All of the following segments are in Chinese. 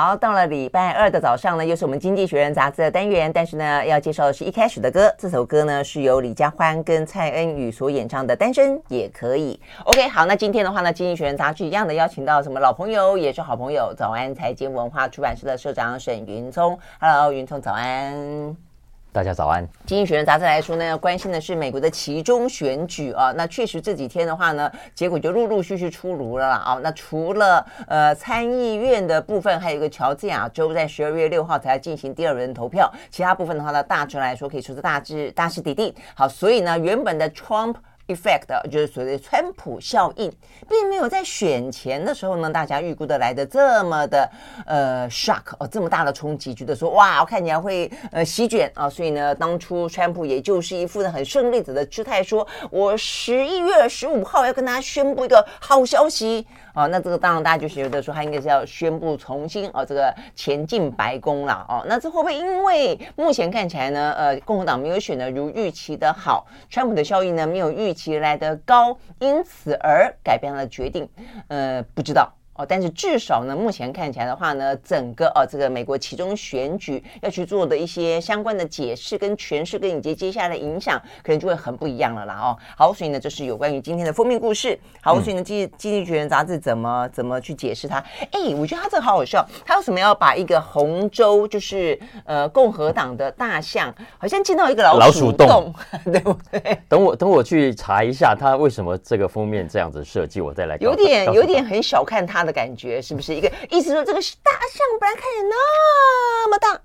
好，到了礼拜二的早上呢，又是我们《经济学人》杂志的单元。但是呢，要介绍的是一开始的歌。这首歌呢，是由李佳欢跟蔡恩宇所演唱的《单身也可以》。OK，好，那今天的话呢，《经济学人》杂志一样的邀请到什么老朋友，也是好朋友，早安财经文化出版社的社长沈云聪。Hello，云聪，早安。大家早安。经济学人杂志来说呢，要关心的是美国的其中选举啊。那确实这几天的话呢，结果就陆陆续续出炉了啦。啊，那除了呃参议院的部分，还有一个乔治亚州在十二月六号才要进行第二轮投票，其他部分的话呢，大致来说可以说是大致大势已定。好，所以呢，原本的 Trump。Effect 就是所谓的川普效应，并没有在选前的时候呢，大家预估的来的这么的呃 shock 哦，这么大的冲击，觉得说哇，我看起来会呃席卷啊，所以呢，当初川普也就是一副很胜利者的姿态，说我十一月十五号要跟大家宣布一个好消息。哦，那这个当然大家就觉得说他应该是要宣布重新哦，这个前进白宫了哦。那这会不会因为目前看起来呢，呃，共和党没有选得如预期的好，川普的效应呢没有预期来的高，因此而改变了决定？呃，不知道。哦，但是至少呢，目前看起来的话呢，整个哦，这个美国其中选举要去做的一些相关的解释跟诠释，跟以及接下来的影响，可能就会很不一样了啦哦。好，所以呢，这是有关于今天的封面故事。好，所以呢，经经济学人杂志怎么怎么去解释它？哎，我觉得它这个好好笑，它为什么要把一个红州，就是呃共和党的大象，好像进到一个老鼠洞，鼠 洞对不对？等我等我去查一下，它为什么这个封面这样子设计，我再来。有点有点很小看它。的感觉是不是一个意思？说这个大象本来看起来那么大，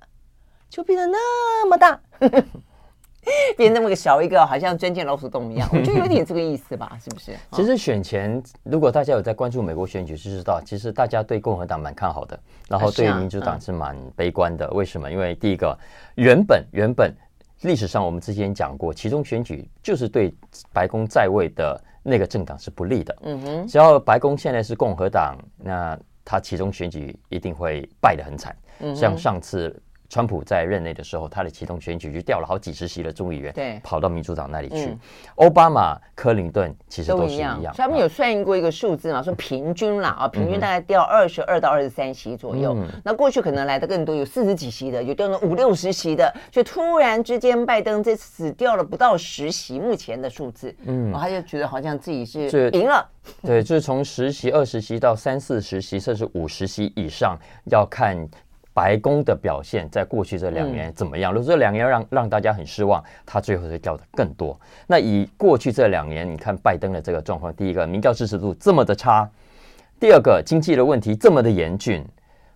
就变得那么大，变那么个小一个，好像钻进老鼠洞一样。我觉得有点这个意思吧，是不是？其实选前，如果大家有在关注美国选举，就知道其实大家对共和党蛮看好的，然后对民主党是蛮悲观的。为什么？因为第一个，原本原本历史上我们之前讲过，其中选举就是对白宫在位的。那个政党是不利的，嗯哼，只要白宫现在是共和党，那他其中选举一定会败得很惨，嗯，像上次。川普在任内的时候，他的启动选举就掉了好几十席的众议员，对，跑到民主党那里去。奥巴马、克林顿其实都是一样，所以他们有算过一个数字嘛，说平均啦啊，平均大概掉二十二到二十三席左右。那过去可能来的更多，有四十几席的，有掉了五六十席的，所以突然之间，拜登这次掉了不到十席，目前的数字，嗯，他就觉得好像自己是赢了。对，就是从十席、二十席到三四十席，甚至五十席以上，要看。白宫的表现在过去这两年怎么样？如果这两年让让大家很失望，他最后会掉的更多。那以过去这两年，你看拜登的这个状况，第一个民调支持度这么的差，第二个经济的问题这么的严峻，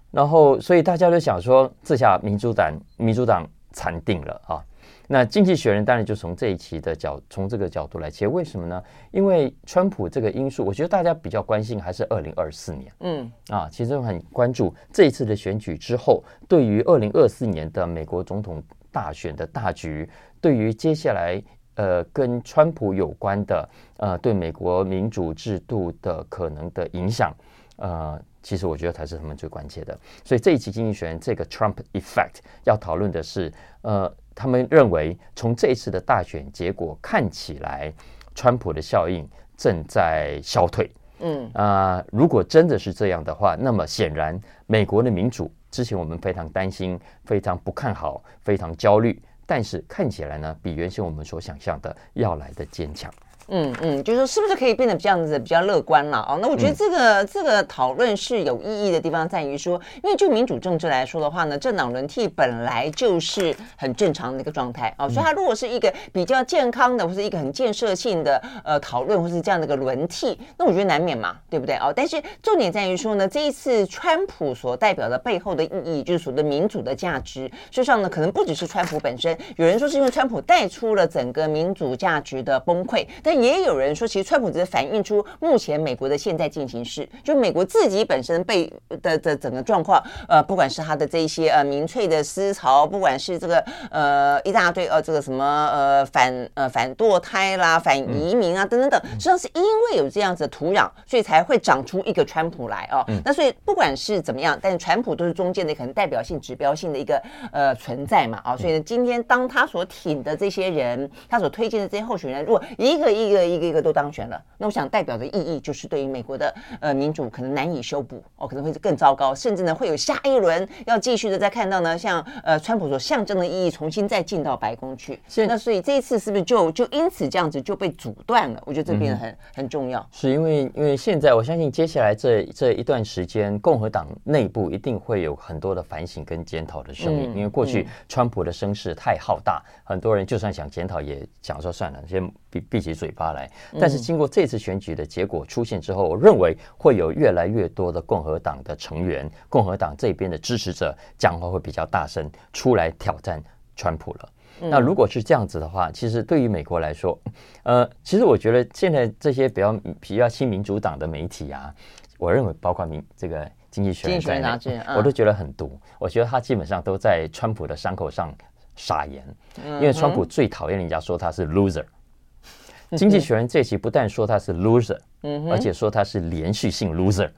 然后所以大家都想说，这下民主党民主党惨定了啊。那经济学人当然就从这一期的角，从这个角度来切，为什么呢？因为川普这个因素，我觉得大家比较关心还是二零二四年。嗯，啊，其实很关注这一次的选举之后，对于二零二四年的美国总统大选的大局，对于接下来呃跟川普有关的呃对美国民主制度的可能的影响，呃，其实我觉得才是他们最关切的。所以这一期经济学人这个 Trump Effect 要讨论的是呃。他们认为，从这一次的大选结果看起来，川普的效应正在消退。嗯啊、呃，如果真的是这样的话，那么显然，美国的民主之前我们非常担心、非常不看好、非常焦虑，但是看起来呢，比原先我们所想象的要来的坚强。嗯嗯，就是说是不是可以变得这样子比较乐观了啊？那我觉得这个、嗯、这个讨论是有意义的地方在于说，因为就民主政治来说的话呢，政党轮替本来就是很正常的一个状态啊，所以它如果是一个比较健康的或是一个很建设性的呃讨论或是这样的一个轮替，那我觉得难免嘛，对不对啊？但是重点在于说呢，这一次川普所代表的背后的意义，就是所谓的民主的价值，事实上呢，可能不只是川普本身，有人说是因为川普带出了整个民主价值的崩溃，但也有人说，其实川普只是反映出目前美国的现在进行式，就美国自己本身被的的整个状况，呃，不管是他的这一些呃民粹的思潮，不管是这个呃一大堆呃这个什么呃反呃反堕胎啦、反移民啊等等等，实际上是因为有这样子的土壤，所以才会长出一个川普来哦。那所以不管是怎么样，但是川普都是中间的可能代表性、指标性的一个呃存在嘛啊。所以呢，今天当他所挺的这些人，他所推荐的这些候选人，如果一个一一个一个一个都当选了，那我想代表的意义就是对于美国的呃民主可能难以修补哦，可能会是更糟糕，甚至呢会有下一轮要继续的再看到呢，像呃川普所象征的意义重新再进到白宫去。是那所以这一次是不是就就因此这样子就被阻断了？我觉得这变得很、嗯、很重要。是因为因为现在我相信接下来这这一段时间，共和党内部一定会有很多的反省跟检讨的声音，嗯、因为过去川普的声势太浩大，嗯、很多人就算想检讨也想说算了，先闭闭起嘴巴来。但是经过这次选举的结果出现之后，我认为会有越来越多的共和党的成员、共和党这边的支持者讲话会比较大声，出来挑战川普了。那如果是这样子的话，其实对于美国来说，呃，其实我觉得现在这些比较比较新民主党的媒体啊，我认为包括民这个经济学人在内，我都觉得很毒。我觉得他基本上都在川普的伤口上撒盐，因为川普最讨厌人家说他是 loser。经济学人这期不但说他是 loser，而且说他是连续性 loser。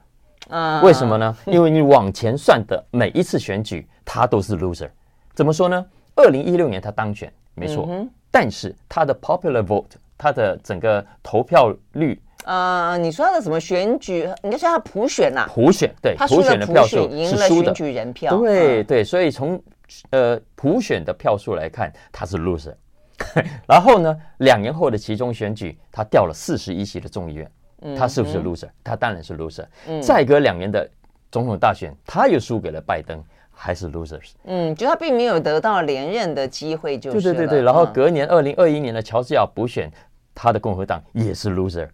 为什么呢？因为你往前算的每一次选举，他都是 loser。怎么说呢？二零一六年他当选没错，嗯、但是他的 popular vote，他的整个投票率，呃，你说他的什么选举？应该说他普选呐、啊？普选对，他普选的票数赢了选举人票，对对，所以从呃普选的票数来看，他是 loser。然后呢，两年后的其中选举，他掉了四十一席的众议院，他是不是 loser？、嗯、他当然是 loser。嗯、再隔两年的总统大选，他又输给了拜登。还是 losers，嗯，就他并没有得到连任的机会，就是对对对对。然后隔年二零二一年的乔治亚补选，他的共和党也是 loser，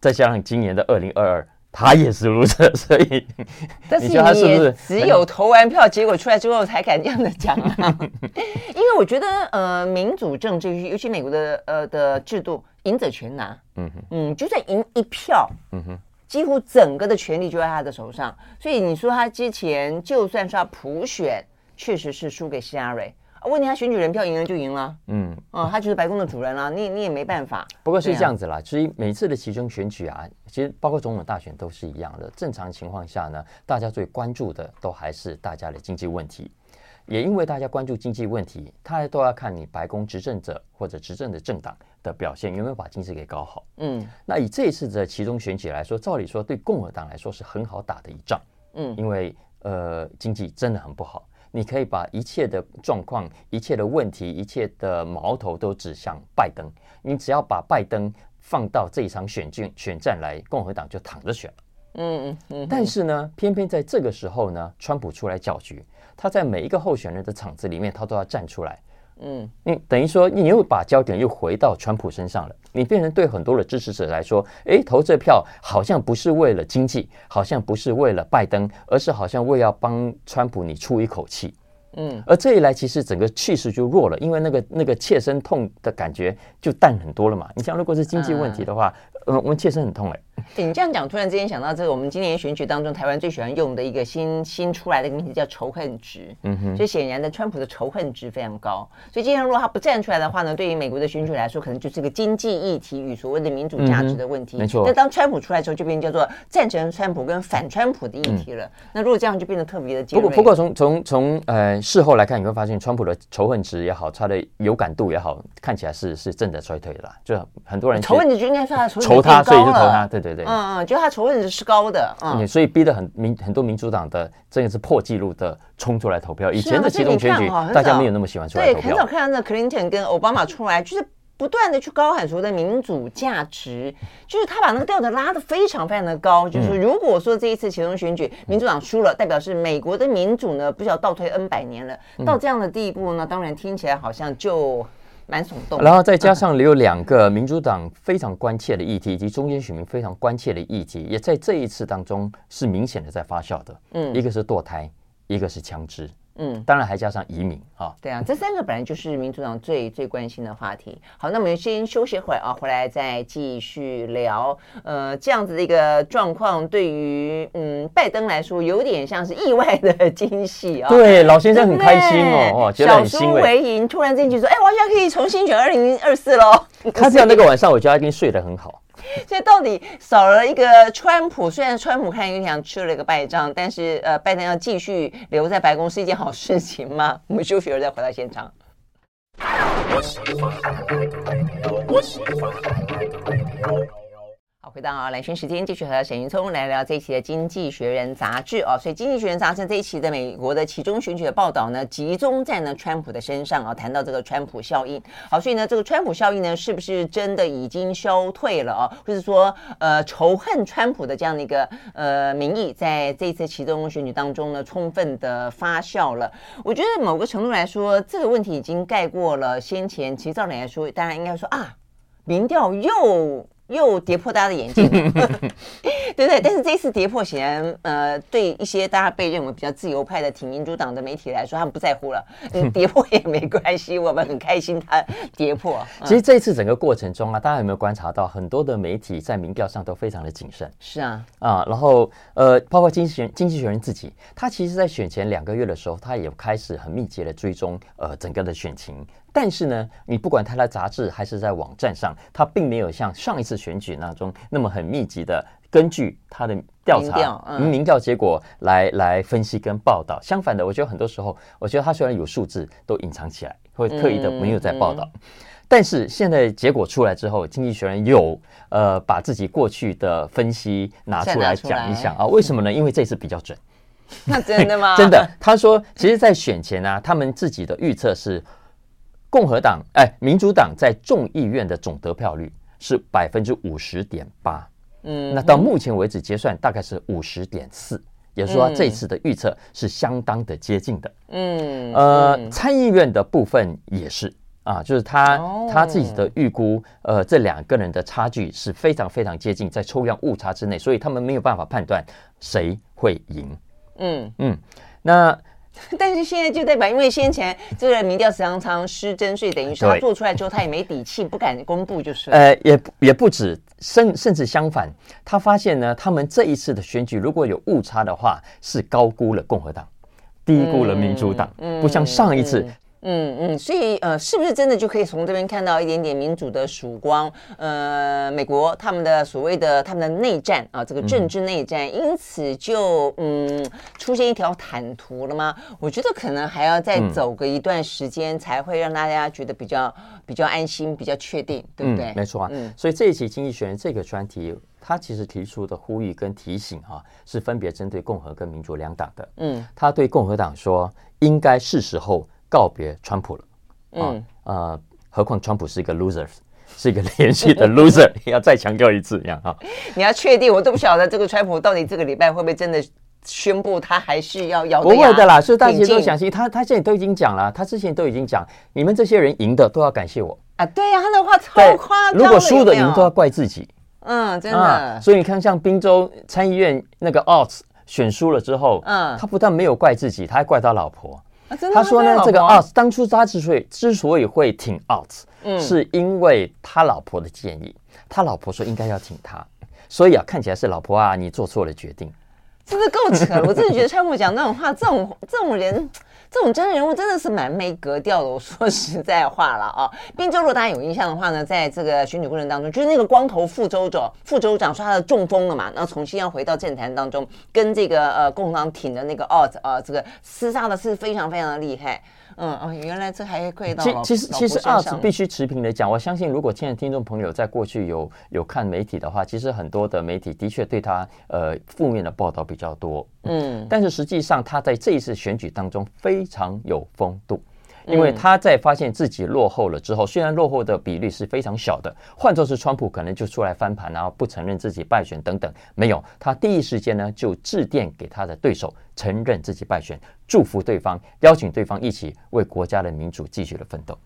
再加上今年的二零二二，他也是 loser，所以，但是你也只有投完票，结果出来之后才敢这样的讲啊？因为我觉得，呃，民主政治，尤其美国的呃的制度，赢者全拿，嗯哼嗯，就算赢一票，嗯哼。几乎整个的权力就在他的手上，所以你说他之前就算是他普选，确实是输给希拉蕊。问题他选举人票赢了就赢了，嗯，哦，他就是白宫的主人了，你你也没办法。不过是这样子啦，所以每次的其中选举啊，其实包括总统大选都是一样的。正常情况下呢，大家最关注的都还是大家的经济问题。也因为大家关注经济问题，他都要看你白宫执政者或者执政的政党的表现有没有把经济给搞好。嗯，那以这一次的其中选举来说，照理说对共和党来说是很好打的一仗。嗯，因为呃经济真的很不好，你可以把一切的状况、一切的问题、一切的矛头都指向拜登。你只要把拜登放到这一场选竞选战来，共和党就躺着选了。嗯嗯嗯。但是呢，偏偏在这个时候呢，川普出来搅局。他在每一个候选人的场子里面，他都要站出来。嗯，你等于说，你又把焦点又回到川普身上了。你变成对很多的支持者来说，诶，投这票好像不是为了经济，好像不是为了拜登，而是好像为要帮川普你出一口气。嗯，而这一来，其实整个气势就弱了，因为那个那个切身痛的感觉就淡很多了嘛。你像如果是经济问题的话，嗯，我们切身很痛哎。你这样讲，突然之间想到这个，我们今年选举当中，台湾最喜欢用的一个新新出来的一个名词叫仇恨值。嗯哼。所以显然的，川普的仇恨值非常高。所以今天如果他不站出来的话呢，对于美国的选举来说，可能就是个经济议题与所谓的民主价值的问题。没错。那当川普出来之后，就变成叫做赞成川普跟反川普的议题了。那如果这样，就变得特别的尖锐。不过，不过从从从呃事后来看，你会发现川普的仇恨值也好，他的有感度也好，看起来是是正在衰退了。就很多人仇恨值就应该说他仇仇他，所以就投他。对对对对。嗯嗯，就他。仇恨值是高的，嗯，所以逼得很民很多民主党的真的是破纪录的冲出来投票。以前的期中选举，大家没有那么喜欢出来投票。对，很少看到那 Clinton 跟奥巴马出来，就是不断的去高喊所谓的民主价值，就是他把那个调子拉得非常非常的高。就是如果说这一次期中选举民主党输了，代表是美国的民主呢，不需要倒退 N 百年了。到这样的地步呢，当然听起来好像就。蛮耸动，然后再加上有两个民主党非常关切的议题，以及中间选民非常关切的议题，也在这一次当中是明显的在发酵的。嗯，一个是堕胎，一个是枪支。嗯，当然还加上移民啊，对啊，这三个本来就是民主党最最关心的话题。好，那我们先休息会儿啊，回来再继续聊。呃，这样子的一个状况，对于嗯拜登来说，有点像是意外的惊喜啊。对，老先生很开心哦，哦，觉得很欣慰。小输为赢，突然间就说，哎，我现在可以重新选二零二四喽。他这样那个晚上，我觉得他一定睡得很好。所以到底少了一个川普，虽然川普看有点像吃了一个败仗，但是呃，拜登要继续留在白宫是一件好事情吗？我们休息了再回到现场。我喜欢，我喜欢。好，回到啊，兰萱时间，继续和沈云聪来聊这一期的《经济学人》杂志哦。所以，《经济学人》杂志这一期的美国的其中选举的报道呢，集中在呢川普的身上啊，谈到这个川普效应。好，所以呢，这个川普效应呢，是不是真的已经消退了啊？或者说，呃，仇恨川普的这样的一个呃民意，在这一次其中选举当中呢，充分的发酵了？我觉得某个程度来说，这个问题已经盖过了先前。其实照理来说，当然应该说啊，民调又。又跌破大家的眼镜，对不对？但是这一次跌破，显然呃，对一些大家被认为比较自由派的挺民主党的媒体来说，他们不在乎了，嗯，跌破也没关系，我们很开心它跌破。其实这一次整个过程中啊，大家有没有观察到，很多的媒体在民调上都非常的谨慎？是啊，啊，然后呃，包括经济学经济学人自己，他其实在选前两个月的时候，他也开始很密集的追踪呃整个的选情。但是呢，你不管他在杂志还是在网站上，他并没有像上一次选举那中那么很密集的根据他的调查、嗯、民调结果来来分析跟报道。相反的，我觉得很多时候，我觉得他虽然有数字都隐藏起来，会特意的没有在报道。嗯嗯、但是现在结果出来之后，经济学人有呃把自己过去的分析拿出来讲一讲啊？为什么呢？因为这次比较准。那 真的吗？真的，他说，其实，在选前呢、啊，他们自己的预测是。共和党哎，民主党在众议院的总得票率是百分之五十点八，嗯，那到目前为止结算大概是五十点四，也就是说这次的预测是相当的接近的，嗯，呃，参议院的部分也是啊，就是他他自己的预估，呃，这两个人的差距是非常非常接近，在抽样误差之内，所以他们没有办法判断谁会赢，嗯。嗯，那。但是现在就代表，因为先前这个民调常常失真，所以等于说他做出来之后，他也没底气，不敢公布，就是。呃，也也不止，甚甚至相反，他发现呢，他们这一次的选举如果有误差的话，是高估了共和党，低估了民主党，嗯，不像上一次。嗯嗯嗯，所以呃，是不是真的就可以从这边看到一点点民主的曙光？呃，美国他们的所谓的他们的内战啊，这个政治内战，因此就嗯出现一条坦途了吗？我觉得可能还要再走个一段时间，才会让大家觉得比较比较安心、比较确定，对不对？没错啊。嗯，所以这一期《经济学人》这个专题，他其实提出的呼吁跟提醒哈，是分别针对共和跟民主两党的。嗯，他对共和党说，应该是时候。告别川普了，嗯呃，何况川普是一个 loser，是一个连续的 loser，要再强调一次，这样哈。你要确定，我都不晓得这个川普到底这个礼拜会不会真的宣布他还是要咬？不会的啦，所以大家都相信他，他现在都已经讲了，他之前都已经讲，你们这些人赢的都要感谢我啊！对呀、啊，他的话超夸张，如果输的赢都要怪自己，嗯，真的、啊。所以你看，像宾州参议院那个 Oz 选输了之后，嗯，他不但没有怪自己，他还怪他老婆。啊、他说呢，这个 Oz 当初他之所以之所以会挺 Oz，嗯，是因为他老婆的建议，他老婆说应该要挺他，所以啊，看起来是老婆啊，你做错了决定，真的够扯了。我真的觉得川普讲那种话，这种这种人。这种真人物真的是蛮没格调的。我说实在话了啊，滨州如果大家有印象的话呢，在这个选举过程当中，就是那个光头副州长，副州长说他的中风了嘛，然后重新要回到政坛当中，跟这个呃共产党挺的那个 Oz 啊，这个厮杀的是非常非常的厉害。嗯哦，原来这还可以到其其实其实二是必须持平的讲，我相信如果现在听众朋友在过去有有看媒体的话，其实很多的媒体的确对他呃负面的报道比较多。嗯，但是实际上他在这一次选举当中非常有风度。因为他在发现自己落后了之后，虽然落后的比率是非常小的，换作是川普可能就出来翻盘，然后不承认自己败选等等，没有，他第一时间呢就致电给他的对手，承认自己败选，祝福对方，邀请对方一起为国家的民主继续的奋斗。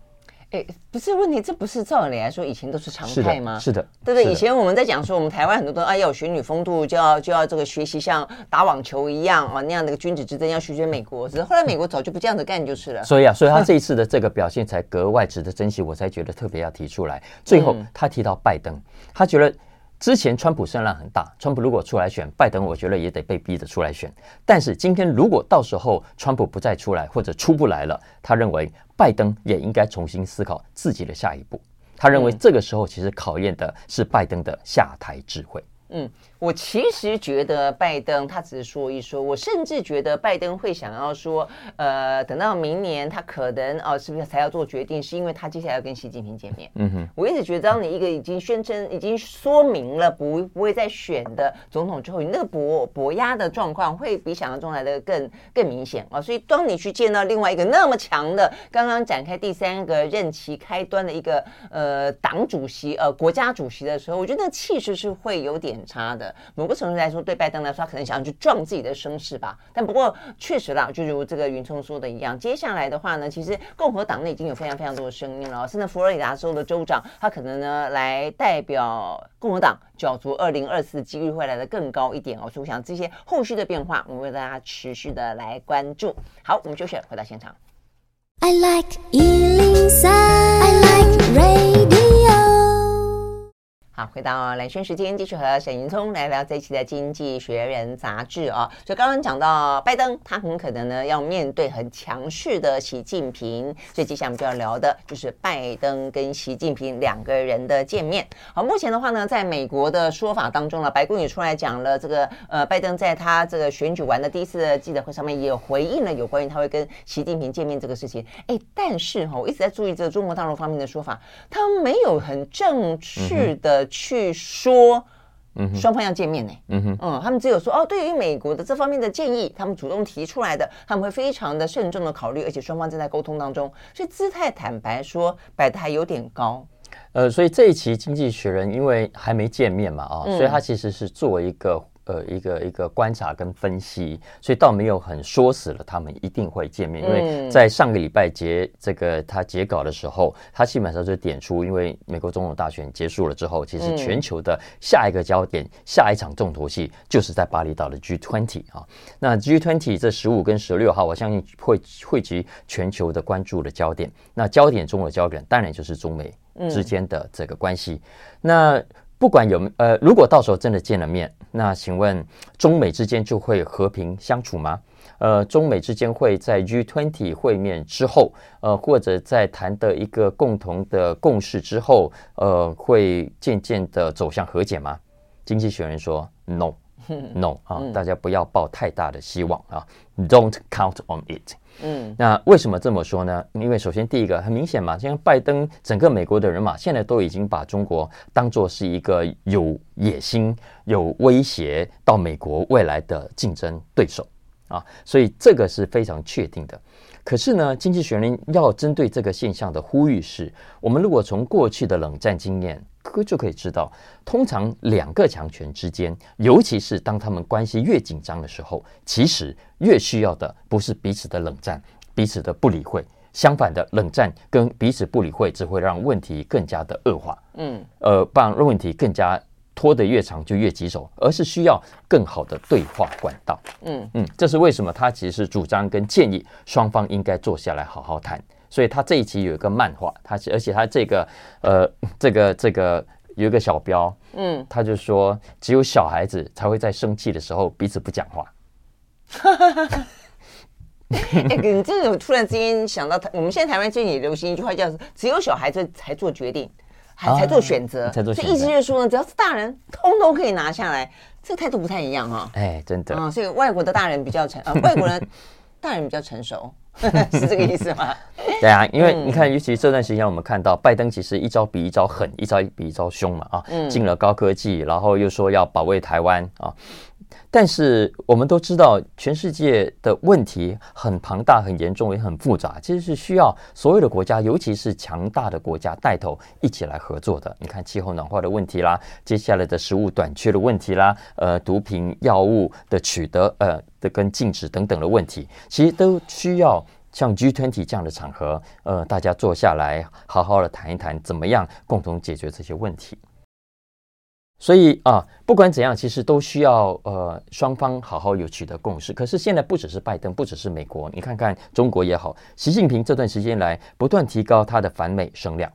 哎，不是问题，这不是照理来说以前都是常态吗？是的，对不对？以前我们在讲说，我们台湾很多都哎要有学女风度，就要就要这个学习像打网球一样啊那样的一个君子之争，要学学美国。只是后来美国早就不这样子干就是了。所以啊，所以他 这一次的这个表现才格外值得珍惜，我才觉得特别要提出来。最后他提到拜登，他觉得。之前川普声浪很大，川普如果出来选拜登，我觉得也得被逼着出来选。但是今天如果到时候川普不再出来或者出不来了，他认为拜登也应该重新思考自己的下一步。他认为这个时候其实考验的是拜登的下台智慧。嗯。我其实觉得拜登他只是说一说，我甚至觉得拜登会想要说，呃，等到明年他可能哦，是不是才要做决定？是因为他接下来要跟习近平见面。嗯哼，我一直觉得，当你一个已经宣称、已经说明了不不会再选的总统之后，你那个博博压的状况会比想象中来的更更明显啊。所以，当你去见到另外一个那么强的，刚刚展开第三个任期开端的一个呃党主席呃国家主席的时候，我觉得那气势是会有点差的。某个程度来说，对拜登来说，他可能想要去壮自己的声势吧。但不过确实啦，就如这个云聪说的一样，接下来的话呢，其实共和党内已经有非常非常多的声音了。甚至佛罗里达州的州长，他可能呢来代表共和党角逐二零二四几率会来的更高一点哦。所以我想这些后续的变化，我们为大家持续的来关注。好，我们休息，回到现场。I like 103, I like radio 好，回到蓝轩时间，继续和沈云聪来聊这一期的《经济学人》杂志啊。就刚刚讲到拜登，他很可能呢要面对很强势的习近平，所以接下来我们就要聊的就是拜登跟习近平两个人的见面。好，目前的话呢，在美国的说法当中呢，白宫也出来讲了，这个呃，拜登在他这个选举完的第一次的记者会上面也回应了有关于他会跟习近平见面这个事情。哎，但是哈，我一直在注意这个中国大陆方面的说法，他没有很正式的。去说，嗯，双方要见面呢，嗯哼，嗯，他们只有说，哦，对于美国的这方面的建议，他们主动提出来的，他们会非常的慎重的考虑，而且双方正在沟通当中，所以姿态坦白说摆的还有点高。呃，所以这一期《经济学人》因为还没见面嘛，啊，所以他其实是作为一个。呃，一个一个观察跟分析，所以倒没有很说死了，他们一定会见面。因为在上个礼拜结这个他结稿的时候，他基本上就点出，因为美国总统大选结束了之后，其实全球的下一个焦点、下一场重头戏就是在巴厘岛的 G20 啊。那 G20 这十五跟十六号，我相信会汇集全球的关注的焦点。那焦点中的焦点，当然就是中美之间的这个关系。那不管有呃，如果到时候真的见了面，那请问中美之间就会和平相处吗？呃，中美之间会在 G20 会面之后，呃，或者在谈的一个共同的共识之后，呃，会渐渐的走向和解吗？经济学人说 No，No 啊，大家不要抱太大的希望啊，Don't count on it。嗯，那为什么这么说呢？因为首先第一个很明显嘛，像拜登整个美国的人嘛，现在都已经把中国当作是一个有野心、有威胁到美国未来的竞争对手啊，所以这个是非常确定的。可是呢，经济学人要针对这个现象的呼吁是，我们如果从过去的冷战经验，可就可以知道，通常两个强权之间，尤其是当他们关系越紧张的时候，其实越需要的不是彼此的冷战、彼此的不理会。相反的，冷战跟彼此不理会，只会让问题更加的恶化。嗯，呃，让问题更加拖得越长就越棘手，而是需要更好的对话管道。嗯嗯，这是为什么他其实是主张跟建议双方应该坐下来好好谈。所以他这一集有一个漫画，他而且他这个呃，这个这个有一个小标，嗯，他就说只有小孩子才会在生气的时候彼此不讲话。哈哈哈哈哎，你这种突然之间想到，我们现在台湾最近也流行一句话，叫“只有小孩子才做决定，还才做选择”，才做选择。这意思就是说呢，只要是大人，通通可以拿下来，这个态度不太一样哈。哎，真的。啊，所以外国的大人比较成，呃，外国人大人比较成熟。是这个意思吗？对啊，因为你看，尤其这段时间，我们看到拜登其实一招比一招狠，一招比一招凶嘛啊，进了高科技，然后又说要保卫台湾啊。但是我们都知道，全世界的问题很庞大、很严重，也很复杂，其实是需要所有的国家，尤其是强大的国家带头一起来合作的。你看气候暖化的问题啦，接下来的食物短缺的问题啦，呃，毒品药物的取得，呃的跟禁止等等的问题，其实都需要像 G20 这样的场合，呃，大家坐下来好好的谈一谈，怎么样共同解决这些问题。所以啊，不管怎样，其实都需要呃双方好好有取得共识。可是现在不只是拜登，不只是美国，你看看中国也好，习近平这段时间来不断提高他的反美声量。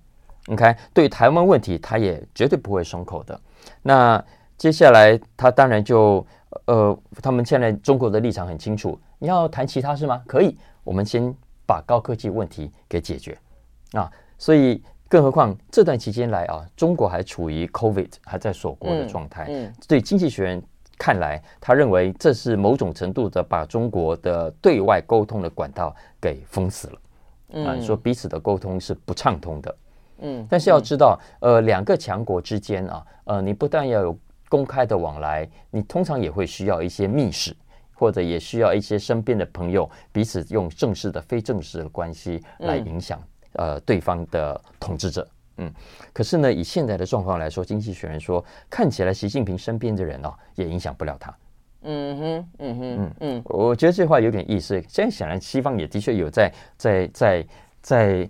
你看，对台湾问题，他也绝对不会松口的。那接下来他当然就呃，他们现在中国的立场很清楚，你要谈其他事吗？可以，我们先把高科技问题给解决啊。所以。更何况这段期间来啊，中国还处于 COVID 还在锁国的状态。嗯，对经济学人看来，他认为这是某种程度的把中国的对外沟通的管道给封死了。嗯，说彼此的沟通是不畅通的。嗯，但是要知道，呃，两个强国之间啊，呃，你不但要有公开的往来，你通常也会需要一些密使，或者也需要一些身边的朋友彼此用正式的、非正式的关系来影响。呃，对方的统治者，嗯，可是呢，以现在的状况来说，经济学人说，看起来习近平身边的人哦，也影响不了他。嗯哼，嗯哼，嗯嗯，我觉得这话有点意思。现在显然，西方也的确有在在在在。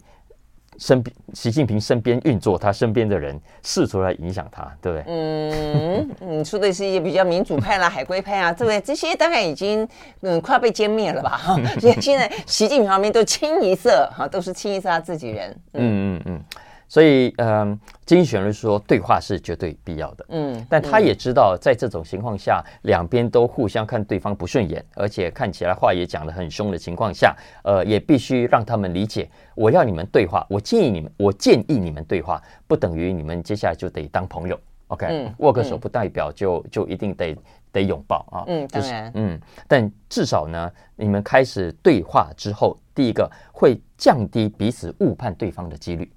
在身边，习近平身边运作，他身边的人试图来影响他，对不对？嗯，你 说的是一些比较民主派啦、海归派啊，对不对？这些大概已经嗯快要被歼灭了吧？哈，所以现在习近平旁边都清一色哈，都是清一色他自己人。嗯嗯嗯。所以，嗯，经济学人说，对话是绝对必要的。嗯，但他也知道，在这种情况下，两边都互相看对方不顺眼，而且看起来话也讲得很凶的情况下，呃，也必须让他们理解，我要你们对话，我建议你们，我建议你们对话，不等于你们接下来就得当朋友。OK，握个手不代表就就一定得得拥抱啊。嗯，当然，嗯，但至少呢，你们开始对话之后，第一个会降低彼此误判对方的几率。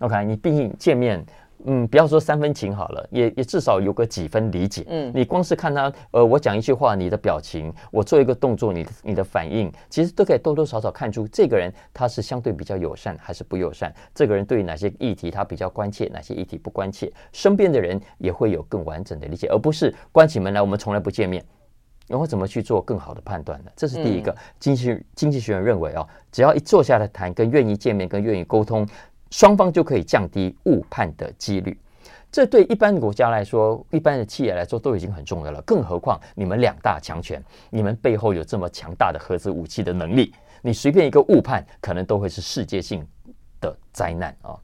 OK，你毕竟见面，嗯，不要说三分情好了，也也至少有个几分理解。嗯，你光是看他，呃，我讲一句话，你的表情，我做一个动作，你的你的反应，其实都可以多多少少看出这个人他是相对比较友善还是不友善。这个人对于哪些议题他比较关切，哪些议题不关切，身边的人也会有更完整的理解，而不是关起门来我们从来不见面，然后怎么去做更好的判断呢？这是第一个。经济经济学人认为啊，只要一坐下来谈，跟愿意见面，跟愿意沟通。双方就可以降低误判的几率，这对一般国家来说，一般的企业来说都已经很重要了。更何况你们两大强权，你们背后有这么强大的核子武器的能力，你随便一个误判，可能都会是世界性的灾难啊！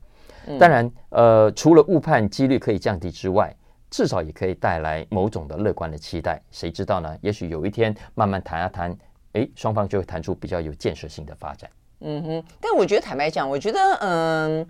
当然，呃，除了误判几率可以降低之外，至少也可以带来某种的乐观的期待。谁知道呢？也许有一天慢慢谈啊谈，诶，双方就会谈出比较有建设性的发展。嗯哼，但我觉得坦白讲，我觉得嗯。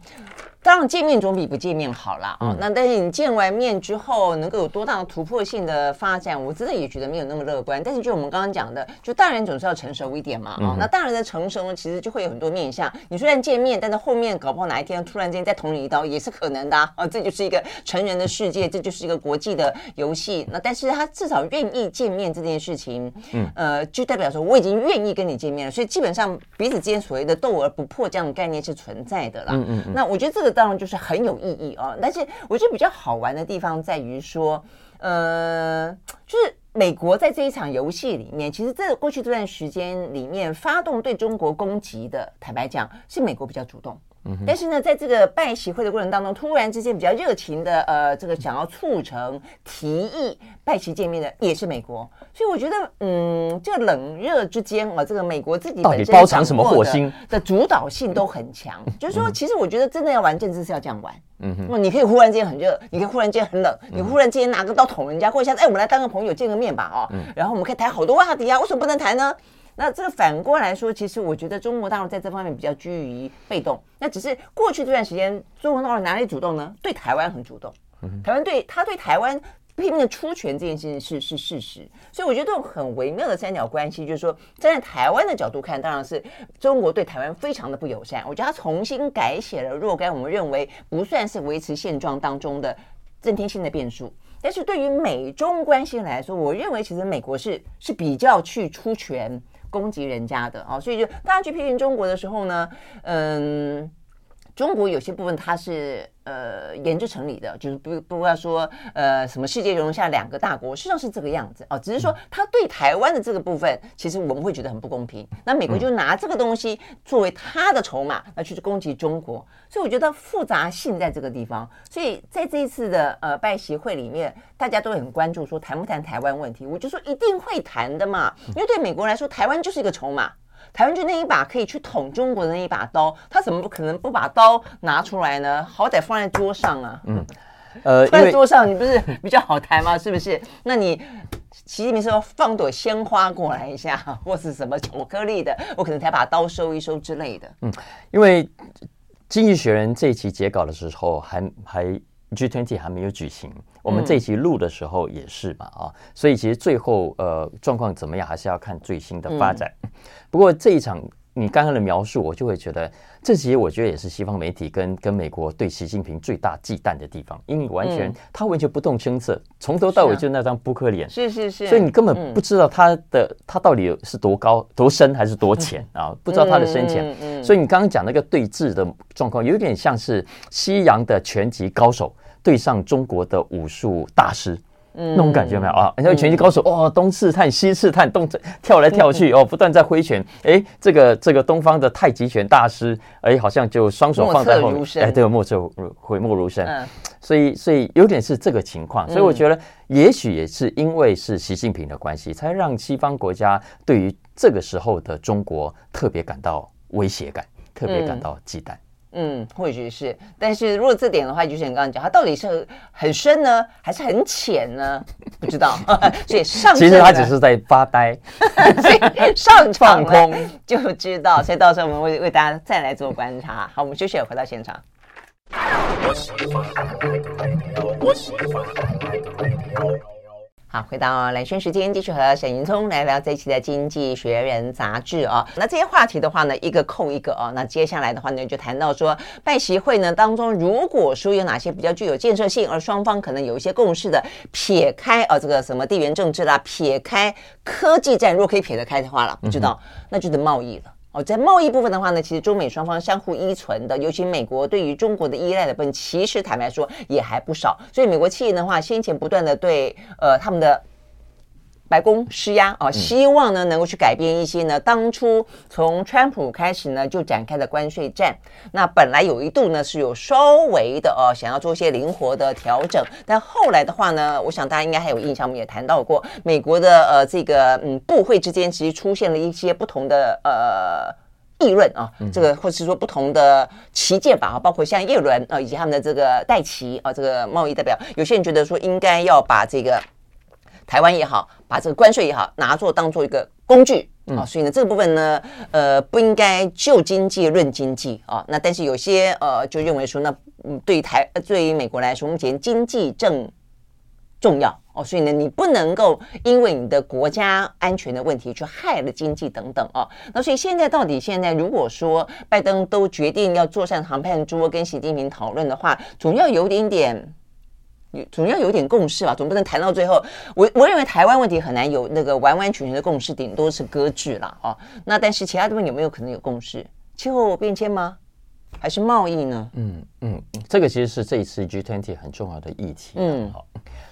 当然见面总比不见面好啦。啊、嗯。那但是你见完面之后能够有多大的突破性的发展，我真的也觉得没有那么乐观。但是就我们刚刚讲的，就大人总是要成熟一点嘛。啊、嗯。那大人的成熟呢，其实就会有很多面向。你虽然见面，但是后面搞不好哪一天突然间再捅你一刀也是可能的啊。啊，这就是一个成人的世界，这就是一个国际的游戏。那但是他至少愿意见面这件事情，嗯，呃，就代表说我已经愿意跟你见面了。所以基本上彼此之间所谓的斗而不破这样的概念是存在的啦。嗯嗯，嗯。那我觉得这个。当然就是很有意义啊，但是我觉得比较好玩的地方在于说，呃，就是美国在这一场游戏里面，其实这过去这段时间里面发动对中国攻击的，坦白讲是美国比较主动。但是呢，在这个拜习会的过程当中，突然之间比较热情的，呃，这个想要促成提议拜习见面的也是美国，所以我觉得，嗯，这个冷热之间啊，这个美国自己到底包藏什么火星的主导性都很强。就是说，其实我觉得真的要玩政治是要这样玩。嗯哼，你可以忽然间很热，你可以忽然间很冷，你忽然间拿个刀捅人家，或者像哎，我们来当个朋友见个面吧，哦，然后我们可以谈好多话题啊，为什么不能谈呢？那这个反过来说，其实我觉得中国大陆在这方面比较居于被动。那只是过去这段时间，中国大陆哪里主动呢？对台湾很主动。台湾对他对台湾拼命出拳这件事情是是事实。所以我觉得这种很微妙的三角关系，就是说站在台湾的角度看，当然是中国对台湾非常的不友善。我觉得他重新改写了若干我们认为不算是维持现状当中的增添性的变数。但是对于美中关系来说，我认为其实美国是是比较去出拳。攻击人家的啊，所以就大家去批评中国的时候呢，嗯，中国有些部分它是。呃，研究成立的，就是不不要说呃什么世界容下两个大国，实际上是这个样子哦。只是说他对台湾的这个部分，其实我们会觉得很不公平。那美国就拿这个东西作为他的筹码，来去攻击中国。所以我觉得复杂性在这个地方。所以在这一次的呃拜习会里面，大家都很关注说谈不谈台湾问题。我就说一定会谈的嘛，因为对美国来说，台湾就是一个筹码。台湾就那一把可以去捅中国的那一把刀，他怎么不可能不把刀拿出来呢？好歹放在桌上啊。嗯，呃，放在桌上你不是比较好谈吗？是不是？那你习近平说放朵鲜花过来一下，或是什么巧克力的，我可能才把刀收一收之类的。嗯，因为经济学人这一期截稿的时候还还 G20 还没有举行，我们这一期录的时候也是嘛啊，所以其实最后呃状况怎么样，还是要看最新的发展。不过这一场。你刚刚的描述，我就会觉得，这其实我觉得也是西方媒体跟跟美国对习近平最大忌惮的地方，因为完全、嗯、他完全不动声色，从头到尾就那张扑克脸，是是是，所以你根本不知道他的、嗯、他到底是多高多深还是多浅 啊，不知道他的深浅。所以你刚刚讲那个对峙的状况，有点像是西洋的拳击高手对上中国的武术大师。那种感觉没有啊？人家拳击高手哦，东刺探西刺探，东跳来跳去哦，不断在挥拳。哎，这个这个东方的太极拳大师，哎，好像就双手放在后面，哎，对，莫测悔莫如深。所以所以有点是这个情况。所以我觉得，也许也是因为是习近平的关系，才让西方国家对于这个时候的中国特别感到威胁感，特别感到忌惮。嗯，或许是，但是如果这点的话，就像你刚刚讲，它到底是很深呢，还是很浅呢？不知道，所以上其实他只是在发呆，所以上放空就知道。所以到时候我们会为大家再来做观察。好，我们休息，回到现场。好，回到蓝轩时间，继续和沈云聪来聊这一期的《经济学人》杂志啊。那这些话题的话呢，一个扣一个啊。那接下来的话呢，就谈到说，拜习会呢当中，如果说有哪些比较具有建设性，而双方可能有一些共识的，撇开啊这个什么地缘政治啦，撇开科技战，如果可以撇得开的话了，不知道，那就是贸易了。哦，在贸易部分的话呢，其实中美双方相互依存的，尤其美国对于中国的依赖的部分，其实坦白说也还不少。所以美国企业的话，先前不断的对呃他们的。白宫施压啊，希望呢能够去改变一些呢，当初从川普开始呢就展开的关税战。那本来有一度呢是有稍微的哦，想要做一些灵活的调整，但后来的话呢，我想大家应该还有印象，我们也谈到过，美国的呃这个嗯部会之间其实出现了一些不同的呃议论啊，这个或者是说不同的旗舰吧啊，包括像叶伦啊以及他们的这个戴奇啊这个贸易代表，有些人觉得说应该要把这个。台湾也好，把这个关税也好，拿作当做一个工具啊，所以呢，这个部分呢，呃，不应该就经济论经济啊。那但是有些呃，就认为说，那嗯，对于台，对于美国来说，目前经济正重要哦，所以呢，你不能够因为你的国家安全的问题去害了经济等等啊。那所以现在到底现在，如果说拜登都决定要坐上谈判桌跟习近平讨论的话，总要有点点。总要有点共识吧，总不能谈到最后。我我认为台湾问题很难有那个完完全全的共识，顶多是搁置了哦。那但是其他地方有没有可能有共识？气候变迁吗？还是贸易呢？嗯嗯，这个其实是这一次 G20 很重要的议题。嗯，好。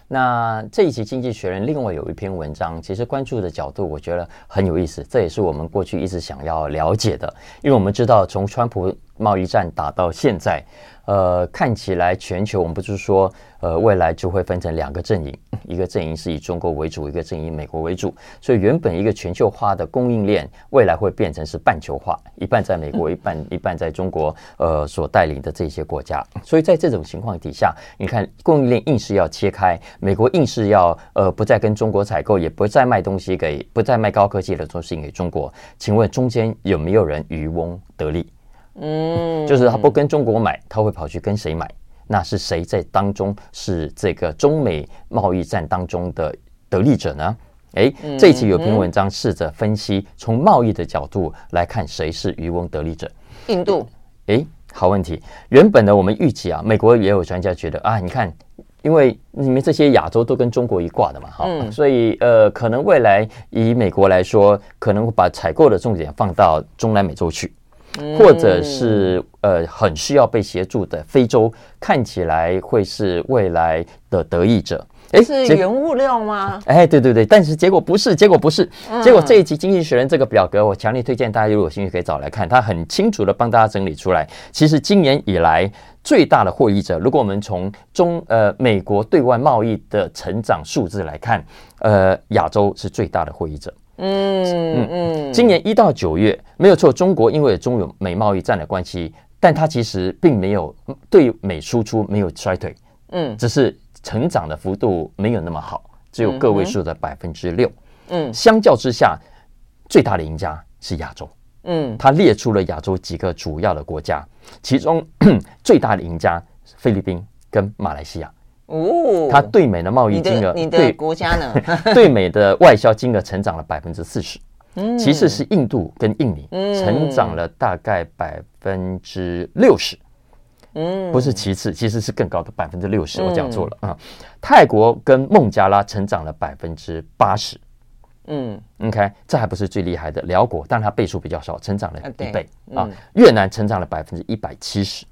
那这一期《经济学人》另外有一篇文章，其实关注的角度我觉得很有意思，这也是我们过去一直想要了解的，因为我们知道从川普贸易战打到现在。呃，看起来全球我们不是说，呃，未来就会分成两个阵营，一个阵营是以中国为主，一个阵营以美国为主。所以原本一个全球化的供应链，未来会变成是半球化，一半在美国，一半 一半在中国，呃，所带领的这些国家。所以在这种情况底下，你看供应链硬是要切开，美国硬是要呃不再跟中国采购，也不再卖东西给，不再卖高科技的东西给中国。请问中间有没有人渔翁得利？嗯，就是他不跟中国买，他会跑去跟谁买？那是谁在当中是这个中美贸易战当中的得利者呢？哎，这一期有篇文章试着分析，从贸易的角度来看，谁是渔翁得利者？印度。哎，好问题。原本呢，我们预计啊，美国也有专家觉得啊，你看，因为你们这些亚洲都跟中国一挂的嘛，哈，所以呃，可能未来以美国来说，可能会把采购的重点放到中南美洲去。或者是呃很需要被协助的非洲，看起来会是未来的得益者。哎，是原物料吗？哎，对对对，但是结果不是，结果不是。结果这一期《经济学人》这个表格，我强烈推荐大家如果有兴趣可以找来看，它很清楚的帮大家整理出来。其实今年以来最大的获益者，如果我们从中呃美国对外贸易的成长数字来看，呃亚洲是最大的获益者。嗯嗯嗯，今年一到九月没有错，中国因为中美贸易战的关系，但它其实并没有对美输出没有衰退，嗯，只是成长的幅度没有那么好，只有个位数的百分之六。嗯，相较之下，最大的赢家是亚洲。嗯，他列出了亚洲几个主要的国家，其中 最大的赢家菲律宾跟马来西亚。哦，他对美的贸易金额，你的国家呢？对美的外销金额成长了百分之四十，其次是印度跟印尼，成长了大概百分之六十。嗯，不是其次，其实是更高的百分之六十。我讲错了啊。泰国跟孟加拉成长了百分之八十。嗯，OK，这还不是最厉害的。辽国，但它倍数比较少，成长了一倍啊。越南成长了百分之一百七十，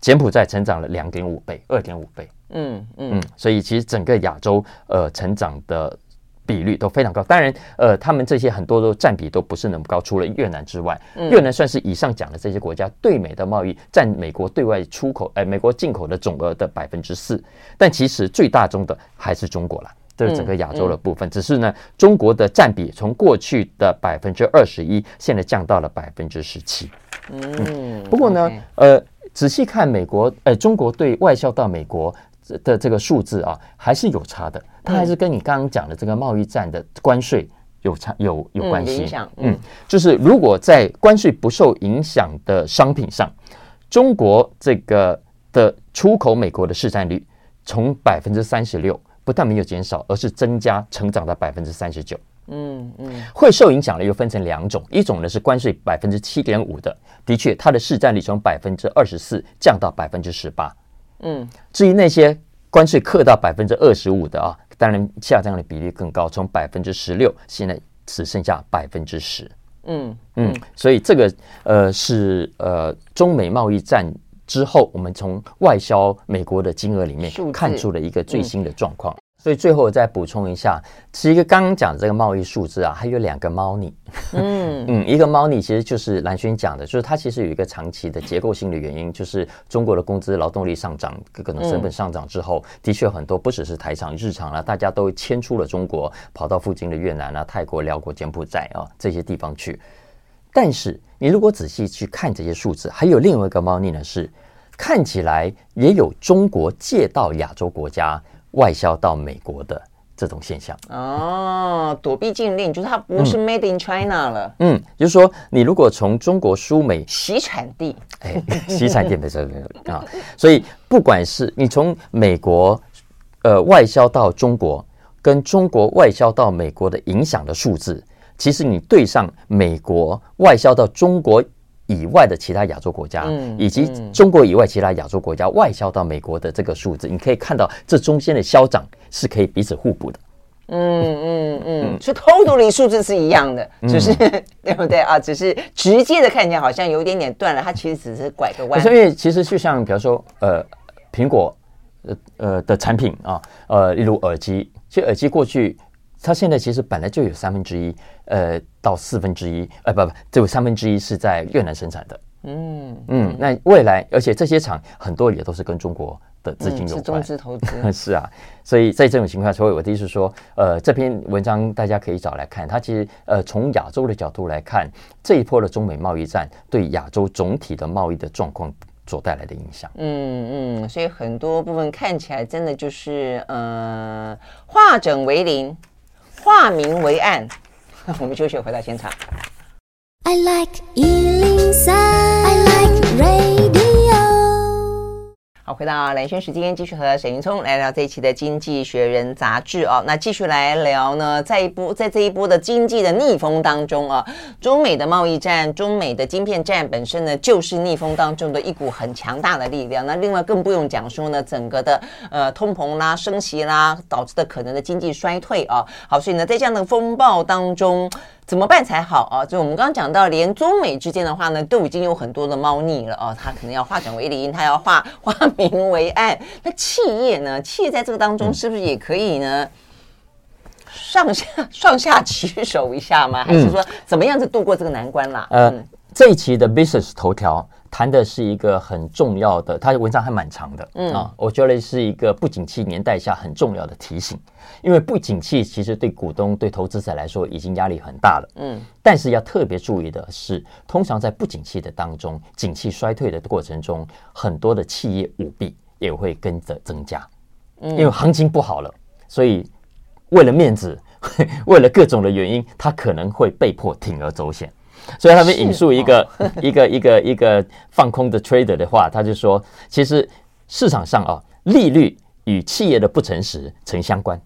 柬埔寨成长了两点五倍，二点五倍。嗯嗯，所以其实整个亚洲呃成长的比率都非常高。当然呃，他们这些很多都占比都不是那么高，除了越南之外，越南算是以上讲的这些国家对美的贸易占美国对外出口呃美国进口的总额的百分之四，但其实最大宗的还是中国了。这是整个亚洲的部分，只是呢，中国的占比从过去的百分之二十一，现在降到了百分之十七。嗯，不过呢，呃，仔细看美国，呃，中国对外销到美国。的这个数字啊，还是有差的。它还是跟你刚刚讲的这个贸易战的关税有差有有关系。嗯，嗯，就是如果在关税不受影响的商品上，中国这个的出口美国的市占率从百分之三十六不但没有减少，而是增加，成长到百分之三十九。嗯嗯，会受影响的又分成两种，一种呢是关税百分之七点五的，的确它的市占率从百分之二十四降到百分之十八。嗯，至于那些关税课到百分之二十五的啊，当然下降的比例更高，从百分之十六，现在只剩下百分之十。嗯嗯，所以这个呃是呃中美贸易战之后，我们从外销美国的金额里面看出了一个最新的状况。所以最后我再补充一下，其实刚刚讲的这个贸易数字啊，还有两个猫腻。嗯 嗯，一个猫腻其实就是兰萱讲的，就是它其实有一个长期的结构性的原因，就是中国的工资劳动力上涨，各种成本上涨之后，的确很多不只是台厂、日厂了，大家都迁出了中国，跑到附近的越南啊、泰国、寮国、柬埔寨啊这些地方去。但是你如果仔细去看这些数字，还有另外一个猫腻呢，是看起来也有中国借到亚洲国家。外销到美国的这种现象哦，躲避禁令就是它不是 Made in China 了。嗯，就是说你如果从中国输美，洗产地，哎，洗产地没错没错啊。所以不管是你从美国呃外销到中国，跟中国外销到美国的影响的数字，其实你对上美国外销到中国。以外的其他亚洲国家，以及中国以外其他亚洲国家外销到美国的这个数字，你可以看到这中间的消长是可以彼此互补的。嗯嗯嗯，所以 totally 数字是一样的，就是 对不对啊？只是直接的看起来好像有一点点断了，它其实只是拐个弯。所以其实就像比如说呃苹果呃呃的产品啊，呃例如耳机，其实耳机过去。它现在其实本来就有三分之一，呃，到四分之一，呃，不不，只有三分之一是在越南生产的。嗯嗯，那未来，而且这些厂很多也都是跟中国的资金有关，是中资投资。是啊，所以在这种情况，所以我的意思是说，呃，这篇文章大家可以找来看，它其实呃，从亚洲的角度来看，这一波的中美贸易战对亚洲总体的贸易的状况所带来的影响。嗯嗯，所以很多部分看起来真的就是呃，化整为零。化明为暗，我们休息，回到现场。I like 103, I like radio。好，回到兰萱时间，继续和沈云聪来聊这一期的《经济学人》杂志哦。那继续来聊呢，在一波在这一波的经济的逆风当中啊，中美的贸易战、中美的晶片战本身呢，就是逆风当中的一股很强大的力量。那另外更不用讲说呢，整个的呃通膨啦、升息啦，导致的可能的经济衰退啊。好，所以呢，在这样的风暴当中。怎么办才好啊？就我们刚刚讲到，连中美之间的话呢，都已经有很多的猫腻了哦。它可能要化整为零，它要化化明为暗。那企业呢？企业在这个当中是不是也可以呢？上下上下其手一下吗？还是说怎么样子度过这个难关啦？嗯，呃、这一期的 Business 头条。谈的是一个很重要的，他的文章还蛮长的，嗯啊，我觉得是一个不景气年代下很重要的提醒，因为不景气其实对股东、对投资者来说已经压力很大了，嗯，但是要特别注意的是，通常在不景气的当中，景气衰退的过程中，很多的企业舞弊也会跟着增加，嗯，因为行情不好了，所以为了面子，为了各种的原因，他可能会被迫铤而走险。所以他们引述一个 一个一个一个放空的 trader 的话，他就说，其实市场上啊，利率与企业的不诚实成相关。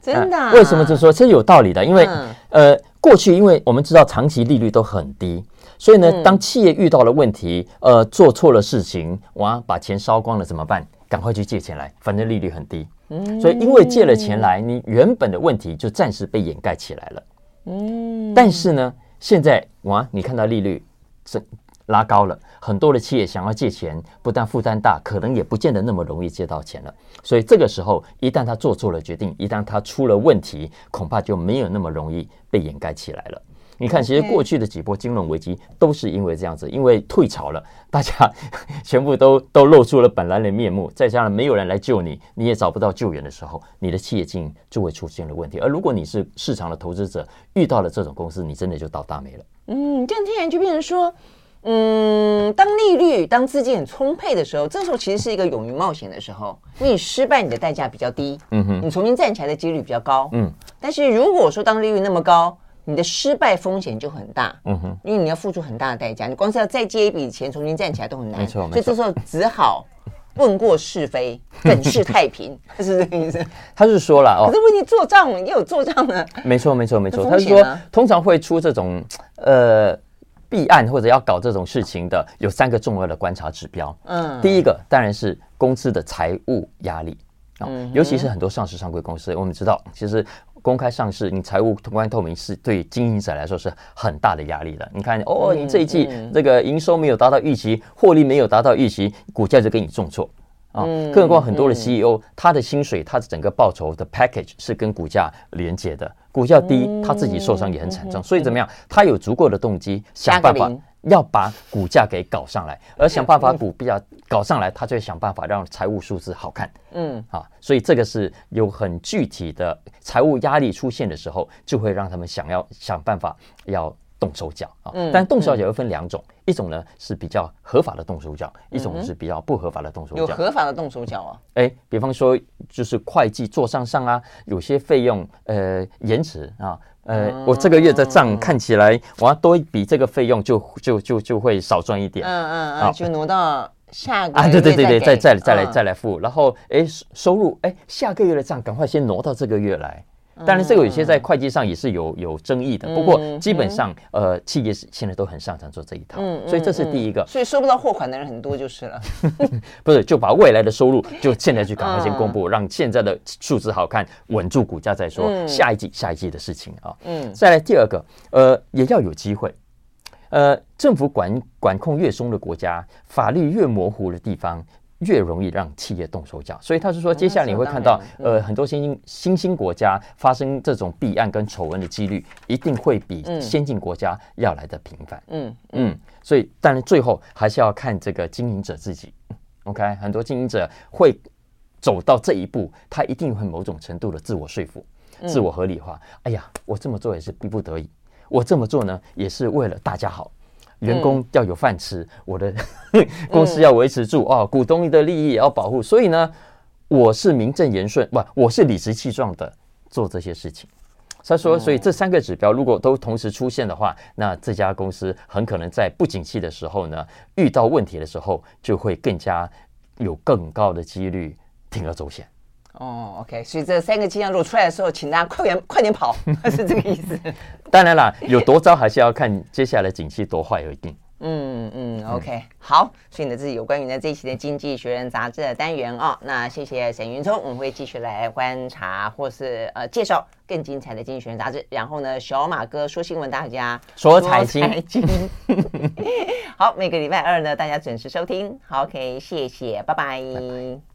真的、啊？为什么这么说？这有道理的，因为、嗯、呃，过去因为我们知道长期利率都很低，所以呢，嗯、当企业遇到了问题，呃，做错了事情，哇，把钱烧光了怎么办？赶快去借钱来，反正利率很低。嗯，所以因为借了钱来，你原本的问题就暂时被掩盖起来了。嗯，但是呢，现在哇，你看到利率是拉高了，很多的企业想要借钱，不但负担大，可能也不见得那么容易借到钱了。所以这个时候，一旦他做错了决定，一旦他出了问题，恐怕就没有那么容易被掩盖起来了。你看，其实过去的几波金融危机都是因为这样子，因为退潮了，大家全部都都露出了本来的面目，再加上没有人来救你，你也找不到救援的时候，你的企业经营就会出现了问题。而如果你是市场的投资者，遇到了这种公司，你真的就倒大霉了。嗯，这样听起来就变成说，嗯，当利率、当资金很充沛的时候，这时候其实是一个勇于冒险的时候。你失败，你的代价比较低，嗯哼，你重新站起来的几率比较高，嗯。但是如果说当利率那么高，你的失败风险就很大，嗯哼，因为你要付出很大的代价，你光是要再借一笔钱重新站起来都很难，没错，所以这时候只好问过是非，粉饰太平，是这个意思。他是说了哦，可是问题做账也有做账的，没错没错没错。他是说通常会出这种呃弊案或者要搞这种事情的有三个重要的观察指标，嗯，第一个当然是公司的财务压力啊，尤其是很多上市上柜公司，我们知道其实。公开上市，你财务公开透明是对经营者来说是很大的压力的。你看，哦，你这一季这个营收没有达到预期，获利没有达到预期，股价就给你重挫啊。更何况很多的 CEO，他的薪水，他的整个报酬的 package 是跟股价连接的，股价低，他自己受伤也很惨重。所以怎么样？他有足够的动机想办法。要把股价给搞上来，而想办法股比较搞上来，他就会想办法让财务数字好看。嗯，啊，所以这个是有很具体的财务压力出现的时候，就会让他们想要想办法要动手脚啊。嗯，但动手脚又分两种，一种呢是比较合法的动手脚，一种是比较不合法的动手脚。有合法的动手脚啊？哎，比方说就是会计做上上啊，有些费用呃延迟啊。呃，我这个月的账看起来，我要多一笔这个费用就，就就就就会少赚一点。嗯嗯嗯，就挪到下个月啊，对对对对，再再再来再来付。然后，哎，收入，哎，下个月的账赶快先挪到这个月来。当然，这个有些在会计上也是有有争议的。不过基本上，呃，企业现在都很擅长做这一套，所以这是第一个。所以收不到货款的人很多就是了。不是，就把未来的收入就现在去赶快先公布，让现在的数字好看，稳住股价再说。下一季下一季的事情啊。嗯。再来第二个，呃，也要有机会。呃，政府管管控越松的国家，法律越模糊的地方。越容易让企业动手脚，所以他是说，接下来你会看到，呃，很多新兴新兴国家发生这种弊案跟丑闻的几率，一定会比先进国家要来的频繁。嗯嗯，所以，当然最后还是要看这个经营者自己。OK，很多经营者会走到这一步，他一定会某种程度的自我说服、自我合理化。哎呀，我这么做也是逼不得已，我这么做呢，也是为了大家好。员工要有饭吃，嗯、我的公司要维持住啊、股东的利益也要保护，所以呢，我是名正言顺，不，我是理直气壮的做这些事情。他说，所以这三个指标如果都同时出现的话，那这家公司很可能在不景气的时候呢，遇到问题的时候，就会更加有更高的几率铤而走险。哦，OK，所以这三个迹象如果出来的时候，请大家快点快点跑，是这个意思。当然啦，有多糟还是要看接下来景气多坏而定。嗯嗯，OK，嗯好，所以呢，这是有关于呢这一期的《经济学人》杂志的单元哦。那谢谢沈云聪，我们会继续来观察或是呃介绍更精彩的《经济学人》杂志。然后呢，小马哥说新闻，大家说财经。财 经好，每个礼拜二呢，大家准时收听。好，OK，谢谢，拜拜。拜拜。